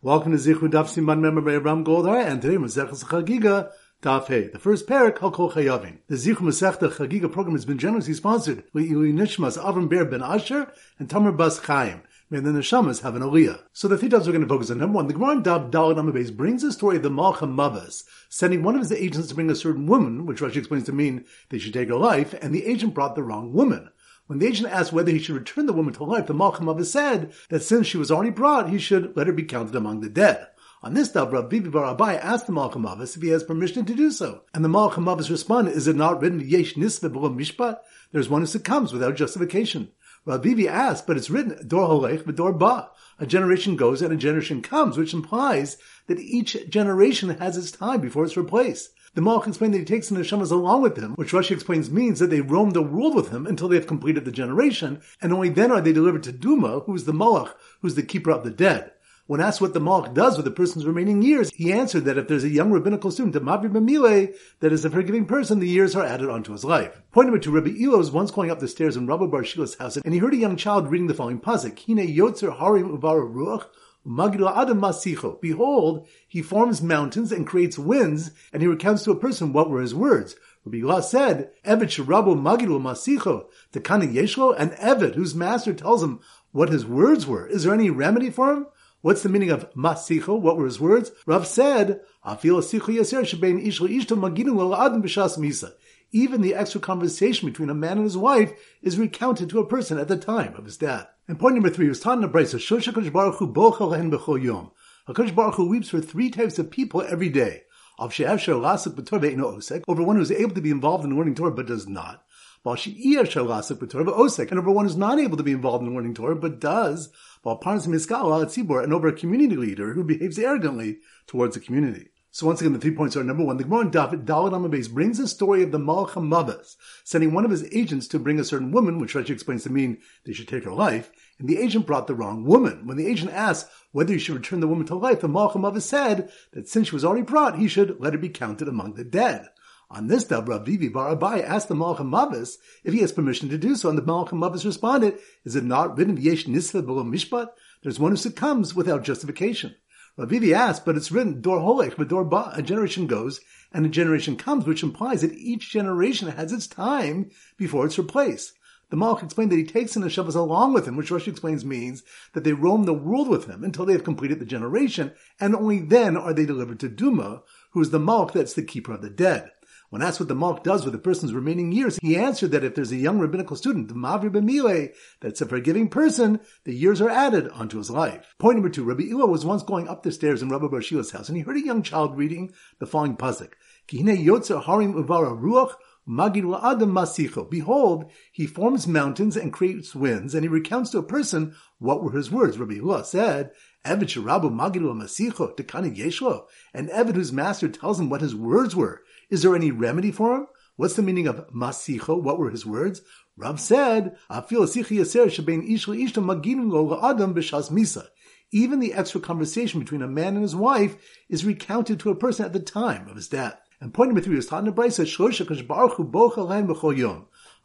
Welcome to Zichud Daf Siman Member by Abraham Goldar, and today Masechus Chagiga Daf Hey. The first parak Halkol Chayavin. The Zichud Masechta Chagiga program has been generously sponsored by Ili Nishmas Avram Ber Ben Asher and Tamar Bas Chaim. May the neshamas have an aliyah. So the three times we're going to focus on number one. The Gemara Dab Dalit Amabes brings the story of the Malcha Mavas sending one of his agents to bring a certain woman, which Rashi explains to mean they should take her life, and the agent brought the wrong woman. When the agent asked whether he should return the woman to life, the Malcha Mavas said that since she was already brought, he should let her be counted among the dead. On this dab, Rav Bibi Bar Abai asked the Malcha Mavas if he has permission to do so. And the Malcha Mavas responded, is it not written, Yesh Nisve Mishpat? There's one who succumbs without justification. Ravivi asked, but it's written, Dor Holech Dor Ba. A generation goes and a generation comes, which implies that each generation has its time before it's replaced. The Malach explained that he takes the neshamas along with him, which Rashi explains means that they roam the world with him until they have completed the generation, and only then are they delivered to Duma, who is the Malach, who's the keeper of the dead. When asked what the Malach does with a person's remaining years, he answered that if there's a young rabbinical student, a Mavri Bamile, that is a forgiving person, the years are added onto his life. Point number two, Rabbi Elo was once going up the stairs in Rabbi Bar Shila's house, and he heard a young child reading the following pasuk, Hine Yotzer Harim Uvara Ruach. Adam behold, he forms mountains and creates winds, and he recounts to a person what were his words. Rabbi Yula said, Evet Sharabu Magilu Masicho, Takana Yeshlo, an Evet whose master tells him what his words were. Is there any remedy for him? What's the meaning of masicho? What were his words? Rav said, Even the extra conversation between a man and his wife is recounted to a person at the time of his death. And point number three was taught in the Brisa, Shosha Baruch Hu bochel hen b'chol yom. HaKadosh Baruch Hu weeps for three types of people every day. Over one who is able to be involved in learning Torah but does not. While she put osek and over one who is not able to be involved in learning Torah but does while Parnas Miskala at Tzibor and over a community leader who behaves arrogantly towards the community. So once again, the three points are number one, the Gemara in David Dalit Amabes brings the story of the Malcha Mavas, sending one of his agents to bring a certain woman, which Rashi explains to mean they should take her life, and the agent brought the wrong woman. When the agent asked whether he should return the woman to life, the Malcha Mavas said that since she was already brought, he should let her be counted among the dead. On this Dabra, Vivi Bar Abai asked the Malachim Mavis if he has permission to do so, and the Malachim Mavis responded, Is it not written, Yesh Below Mishpat? There's one who succumbs without justification. Ravivi asked, but it's written, Dor Holech, but Dor Ba, a generation goes and a generation comes, which implies that each generation has its time before it's replaced. The Malach explained that he takes in the Shabbos along with him, which Rashi explains means that they roam the world with him until they have completed the generation, and only then are they delivered to Duma, who is the Malach that's the keeper of the dead. When asked what the Malk does with a person's remaining years, he answered that if there's a young rabbinical student, the Mavri Bemile, that's a forgiving person, the years are added onto his life. Point number two, Rabbi Ilo was once going up the stairs in Rabbi Barshila's house, and he heard a young child reading the following pasuk. Yotzer Harim Uvara Ruach Adam Masicho. Behold, he forms mountains and creates winds, and he recounts to a person what were his words. Rabbi Ula said, Evid Sharabu Magilu Masicho, Tekani Yeshlo, an Evid whose master tells him what his words were. Is there any remedy for him? What's the meaning of masicho? What were his words? Rav said. Even the extra conversation between a man and his wife is recounted to a person at the time of his death. And point number three is the Brisa,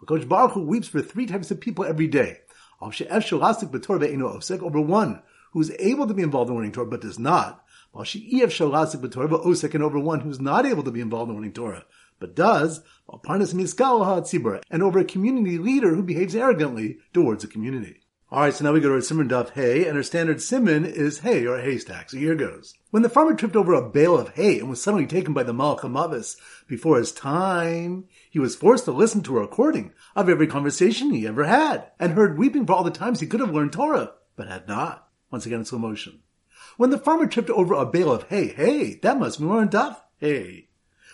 Kosh Baruch Hu weeps for three types of people every day. Over one who is able to be involved in learning Torah but does not, while she and over one who's not able to be involved in learning Torah, but does, while parnas miskal and over a community leader who behaves arrogantly towards the community. Alright, so now we go to our Simon Daf Hay, and our standard Simon is hay or haystack. So here goes. When the farmer tripped over a bale of hay and was suddenly taken by the Malchamavis before his time, he was forced to listen to a recording of every conversation he ever had, and heard weeping for all the times he could have learned Torah, but had not. Once again in slow motion. When the farmer tripped over a bale of hay, hey, that must be more than Daf, hey.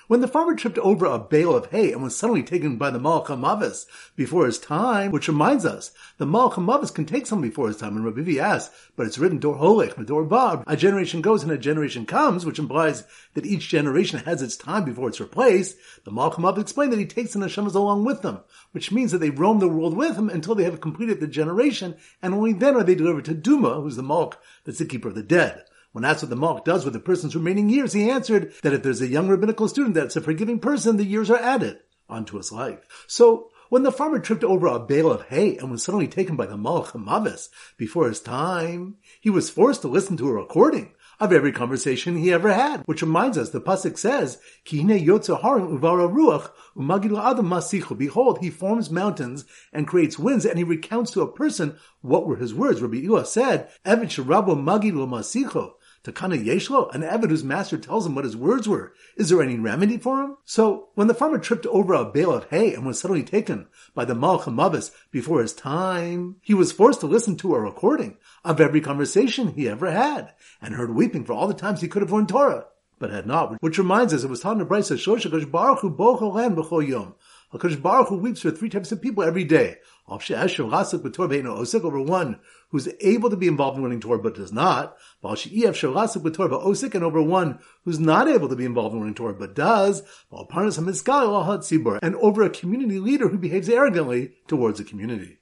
When the farmer tripped over a bale of hay and was suddenly taken by the Malchamavis before his time, which reminds us, the Malchamavis can take someone before his time, and Rabbi asks, but it's written Dor Holech, Dor Bab, a generation goes and a generation comes, which implies that each generation has its time before it's replaced. The Malchamavis explained that he takes the Neshamas along with them, which means that they roam the world with him until they have completed the generation, and only then are they delivered to Duma, who's the Malch, that's the keeper of the dead. When asked what the Malk does with a person's remaining years, he answered that if there's a young rabbinical student that's a forgiving person, the years are added onto his life. So, when the farmer tripped over a bale of hay and was suddenly taken by the Malach Mavis before his time, he was forced to listen to a recording of every conversation he ever had. Which reminds us, the pasuk says, "Kihine yotze harim uvara ruach umagil adam masichu." Behold, he forms mountains and creates winds, and he recounts to a person what were his words. Rabbi Ua said, "Evan sharabu magilu masichu." Takana Yeshlo, an Eved whose master tells him what his words were. Is there any remedy for him? So, when the farmer tripped over a bale of hay and was suddenly taken by the Malchamavis before his time, he was forced to listen to a recording of every conversation he ever had, and heard weeping for all the times he could have learned Torah, but had not. Which reminds us, it was taught in the Brisa, Shoshakosh Baruch Hu Bocholan B'chol Yom. HaKadosh Baruch Hu weeps for three types of people every day. Over one who's able to be involved in learning Torah but does not. And over one who's not able to be involved in learning Torah but does. And over a community leader who behaves arrogantly towards the community.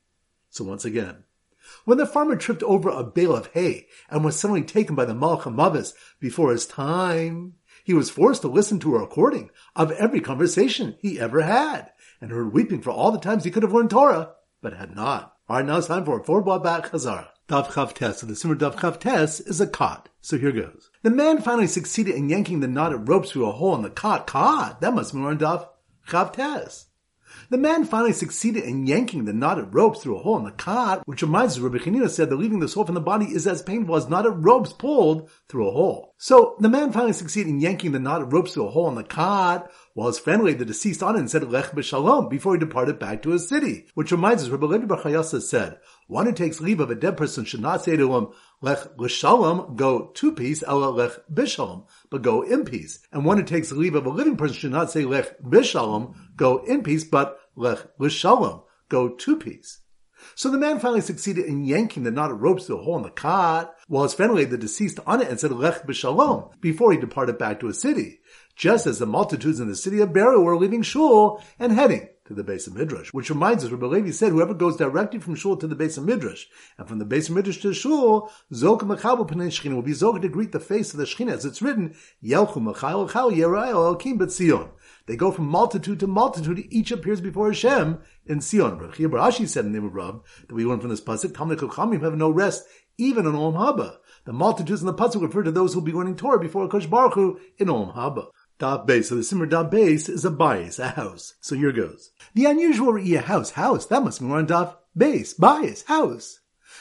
So once again, when the farmer tripped over a bale of hay and was suddenly taken by the Malchamavis before his time, he was forced to listen to a recording of every conversation he ever had and heard weeping for all the times he could have learned Torah, but had not. All right, now it's time for four back Chazara. Dav Chav Tes. So the Simmer Dav Chav is a cot. So here goes. The man finally succeeded in yanking the knotted ropes through a hole in the cot. Cot. That must be more Dav Chav. The man finally succeeded in yanking the knotted ropes through a hole in the cot, which reminds us Rabbi Chanina said that leaving the soul from the body is as painful as knotted ropes pulled through a hole. So the man finally succeeded in yanking the knotted ropes through a hole in the cot, while his friend laid the deceased on it and said Lech b'shalom before he departed back to his city. Which reminds us, Rabbi Levi Bar said, one who takes leave of a dead person should not say to him, Lech l'shalom, go to peace, ela lech b'shalom, but go in peace. And one who takes leave of a living person should not say Lech b'shalom, go in peace, but Lech l'shalom, go to peace. So the man finally succeeded in yanking the knot of ropes through a hole in the cot, while his friend laid the deceased on it and said Lech b'shalom, before he departed back to his city, just as the multitudes in the city of Beryl were leaving Shul and heading to the base of Midrash. Which reminds us, Rabbi Levi said, whoever goes directly from Shul to the base of Midrash, and from the base of Midrash to Shul, Zok Machal Pnei Shechina will be Zok to greet the face of the Shechina, as it's written, Yelchu Machal Chal Yerayel Elkim Betzion. They go from multitude to multitude, each appears before Hashem in Sion. Rav Barashi said in the name of Rav, that we learn from this pasuk, Talmud Chachamim have no rest, even in Olam Haba. The multitudes in the pasuk refer to those who will be learning Torah before Kosh Baruch Hu in Olam Haba. Dot base. So the simmer dot base is a bias, a house. So here goes. The unusual re'iyah house, house. That must be more on dot base, bias, house.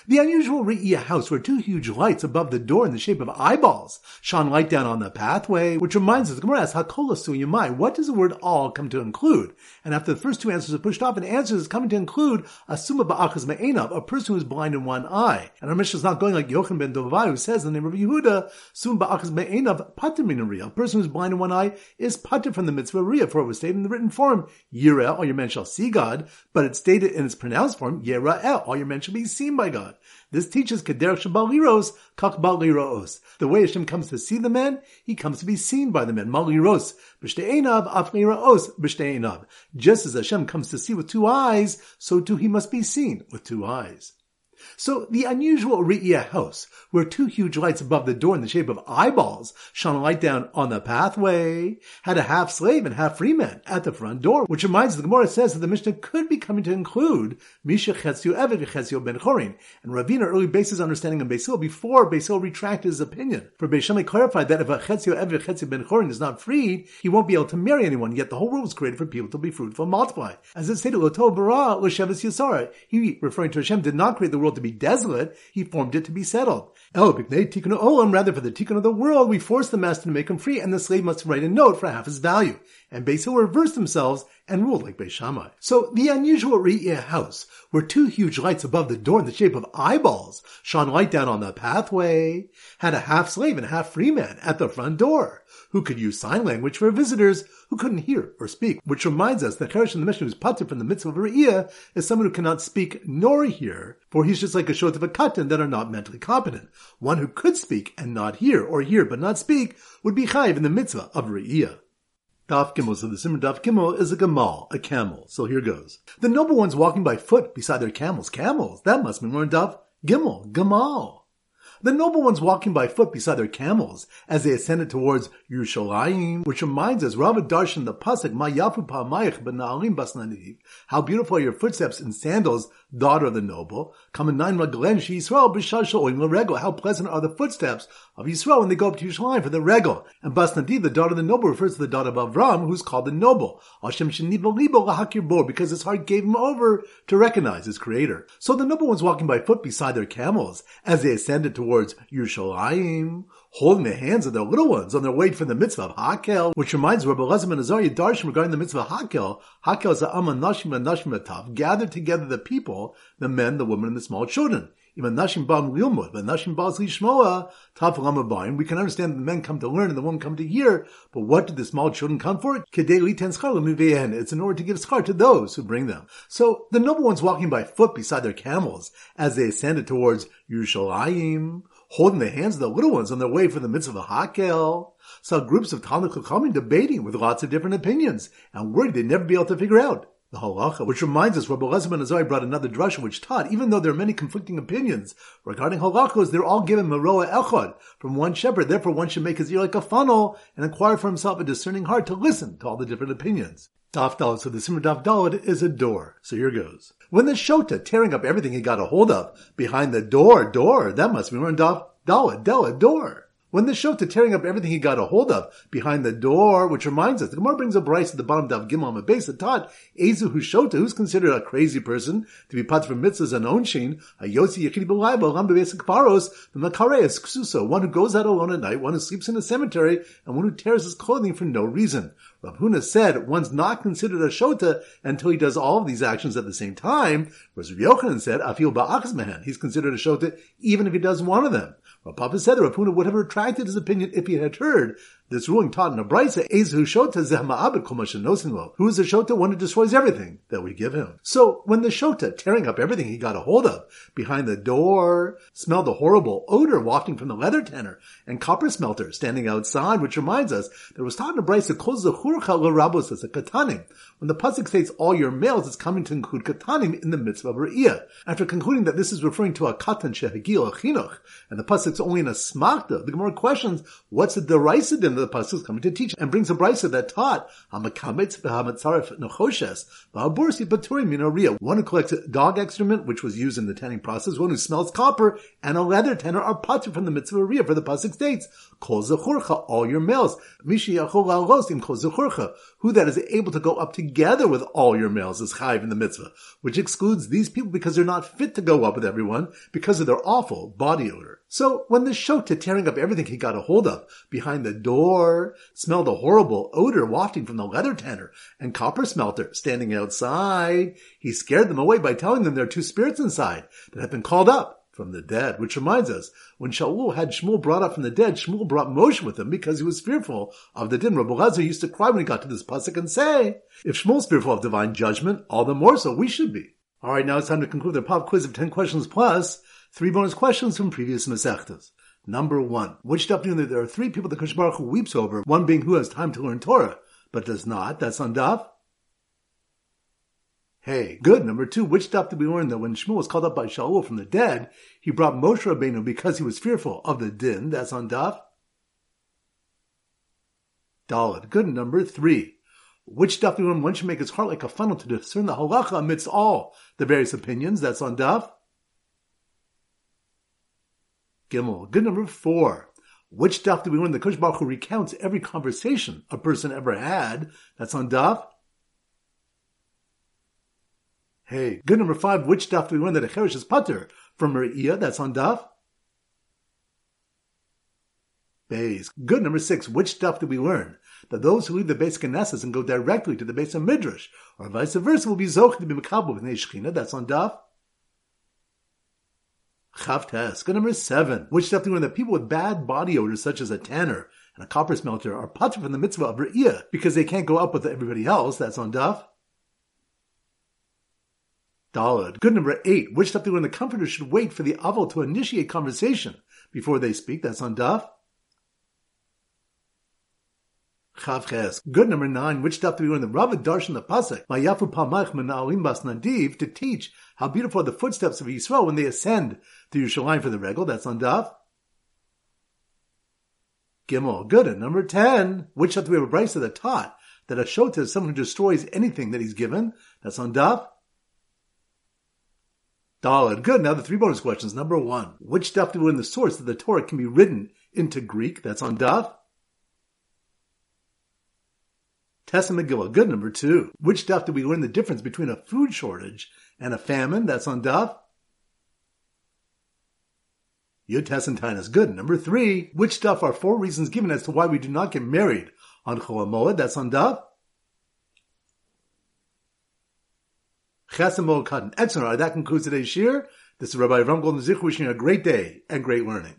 The unusual Re'iyah house where two huge lights above the door in the shape of eyeballs shone light down on the pathway, which reminds us, the Gemara asks, Hakola Suyamai, what does the word all come to include? And after the first two answers are pushed off, an answer is coming to include a Suma Ba'achas Me'enav, a person who is blind in one eye. And our mission is not going like Yochanan ben Dovai, who says in the name of Yehuda, Suma Ba'achas Me'enav, Pater A person who is blind in one eye is Pater from the mitzvah Riyah, for it was stated in the written form, Yireh, all your men shall see God, but it's stated in its pronounced form, Yera'el, all your men shall be seen by God. This teaches Kederach Shabaliros, Kak Baliros. The way Hashem comes to see the man, he comes to be seen by the man. Maliros, B'shte'enav, Afniraos, B'shte'enav. Just as Hashem comes to see with two eyes, so too he must be seen with two eyes. So the unusual Re'iyah house, where two huge lights above the door in the shape of eyeballs shone a light down on the pathway, had a half slave and half free man at the front door, which reminds the Gemara says that the Mishnah could be coming to include Misha Chetzio Eved Chetzio Ben Chorin, and Ravina early bases understanding of Basil before Basil retracted his opinion. For Beis Shammai clarified that if a Chetzio Eved Chetzio Ben Chorin is not freed, he won't be able to marry anyone, yet the whole world was created for people to be fruitful and multiply. As it stated, Loto Bara L'Shevis Yisara, he, referring to Hashem, did not create the world to be desolate, he formed it to be settled. Oh, tikkun olam, rather for the tikkun of the world, we force the master to make him free, and the slave must write a note for half his value. And Beis Hillel reversed themselves and ruled like Beis Shammai. So the unusual Re'iyah house, where two huge lights above the door in the shape of eyeballs shone light down on the pathway, had a half slave and half free man at the front door who could use sign language for visitors who couldn't hear or speak. Which reminds us that Cheresh in the Mishnah who's pater from the mitzvah of Re'iyah is someone who cannot speak nor hear, for he's just like a short of a katan that are not mentally competent. One who could speak and not hear, or hear but not speak, would be chayiv in the mitzvah of Re'iyah. Daf Gimel. So the Simmer Daf Gimel is a Gamal, a camel. So here goes. The noble ones walking by foot beside their camels. Camels. That must be more Daf Gimel. Gamal. The noble ones walking by foot beside their camels as they ascended towards Yerushalayim, which reminds us, Rav Darshan the Pasuk, Ma Yafu Pa'mayich Bena'alim Basnaniv, how beautiful are your footsteps in sandals daughter of the noble. How pleasant are the footsteps of Yisrael when they go up to Yerushalayim for the regel. And Basnadi, the daughter of the noble, refers to the daughter of Avram, who's called the noble. Because his heart gave him over to recognize his creator. So the noble ones walking by foot beside their camels as they ascended towards Yerushalayim holding the hands of their little ones on their way from the mitzvah of Hakel, which reminds Rabbi Elazar and Azariah Darshim regarding the mitzvah of Hakel. Hakel is the Aman Nashim and Nashim Atav, gathered together the people, the men, the women, and the small children. Even Nashim Bam Lilmud, but Nashim Tav We can understand that the men come to learn and the women come to hear, but what did the small children come for? It's in order to give schar to those who bring them. So the noble ones walking by foot beside their camels as they ascended towards Yerushalayim, holding the hands of the little ones on their way for the mitzvah of Hakel. Saw groups of Talmud Chachamim debating with lots of different opinions and worried they'd never be able to figure out the halacha, which reminds us, Rabbi Elazar ben Azari brought another drasha which taught, even though there are many conflicting opinions regarding halachos, they're all given meroa echad from one shepherd. Therefore, one should make his ear like a funnel and acquire for himself a discerning heart to listen to all the different opinions. Daf Dalit. So the Simmer Daf Dalit is a door. So here goes. When the Shota tearing up everything he got a hold of behind the door, door, that must be in Daf Dalit, Dalit, door. When the Shota tearing up everything he got a hold of behind the door, which reminds us, the Gemara brings a Bryce at the bottom of Gimel at base that taught Ezu Shota, who's considered a crazy person to be put from mitzvahs and onshin, a Yossi Yechidi Ram B'Besic Paros, the Makareas Ksuso, one who goes out alone at night, one who sleeps in a cemetery, and one who tears his clothing for no reason. Rav Huna said one's not considered a Shota until he does all of these actions at the same time, whereas Rav Yochanan said, Afil Mehen, he's considered a Shota even if he does one of them. Rav Papa said that Rav Huna would have retracted his opinion if he had heard this ruling taught in a brisa is who shota zehma'abed kol Who is the shota? One who destroys everything that we give him. So when the shota, tearing up everything he got a hold of, behind the door, smelled the horrible odor wafting from the leather tanner and copper smelter standing outside, which reminds us there was taught in a brisa kol zechurcha l'rabos as a katanim. When the pasuk states all your males, it's coming to include katanim in the mitzvah of re'iyah. After concluding that this is referring to a katan shehagil chinuch, and the pasuk's only in a smakta, the Gemara questions, what's the derisive in the pasuk is coming to teach, and brings a brisa that taught hamakamitz v'hamatzaref nechoshes v'abursi baturim minoriya. One who collects dog excrement, which was used in the tanning process, one who smells copper, and a leather tanner are patur from the mitzvah riyah, for the pasuk states, kol zechurcha, all your males, mishi yachol kol zechurcha, who that is able to go up together with all your males is chayiv in the mitzvah, which excludes these people because they're not fit to go up with everyone because of their awful body odor. So when the shota tearing up everything he got a hold of behind the door, smelled a horrible odor wafting from the leather tanner and copper smelter standing outside, he scared them away by telling them there are two spirits inside that have been called up from the dead. Which reminds us, when Shaul had Shmuel brought up from the dead, Shmuel brought Moshe with him because he was fearful of the din. Rabbi used to cry when he got to this pasuk and say, "If Shmuel's fearful of divine judgment, all the more so we should be." All right, now it's time to conclude the pop quiz of ten questions. Three bonus questions from previous Masechtas. Number one, which daf there are three people that Kosh Baruch Hu weeps over, one being who has time to learn Torah, but does not. That's on daf. Hey, good. Number two, which daf did we learn that when Shmuel was called up by Shaul from the dead, he brought Moshe Rabbeinu because he was fearful of the din. That's on daf. Dalit. Good. Number three. Which daf did we learn one should make his heart like a funnel to discern the halacha amidst all the various opinions. That's on daf. Gimel. Good number four. Which daf do we learn? The Kosh Baruch recounts every conversation a person ever had. That's on daf. Hey, good number five. Which daf do we learn that a cherish is pater from Re'iyah? That's on daf. Bays. Good number six. Which daf do we learn? That those who leave the basic Knesset and go directly to the base of Midrash, or vice versa, will be zoch to be makabel with Shechina. That's on daf. Chavtes. Good number seven. Which stuff do we learn that people with bad body odors, such as a tanner and a copper smelter, are patur from the mitzvah of Re'iyah because they can't go up with everybody else. That's on Daf. Dalad. Good number eight. Which stuff do we in the comforter should wait for the aval to initiate conversation before they speak? That's on Daf. Chavches. Good number nine. Which stuff do learn? The Rav Darshan the Pasuk. Mayafu Pamach Mena'alim Bas Nadiv to teach how beautiful are the footsteps of Yisrael when they ascend to Yerushalayim for the regal. That's on Daf. Gimel. Good. And number ten. Which stuff do we have a that taught that a shota is someone who destroys anything that he's given? That's on Daf. Daled. Good. Now the three bonus questions. Number one. Which do we learn the source that the Torah can be written into Greek? That's on daf. Tessa Megillah. Good. Number two. Which daf do we learn the difference between a food shortage and a famine? That's on daf. Yud Tess and Taanis. Good. Number three. Which daf are four reasons given as to why we do not get married on Chol Moed? That's on daf. That concludes today's shir. This is Rabbi Ram Golden Zich wishing you a great day and great learning.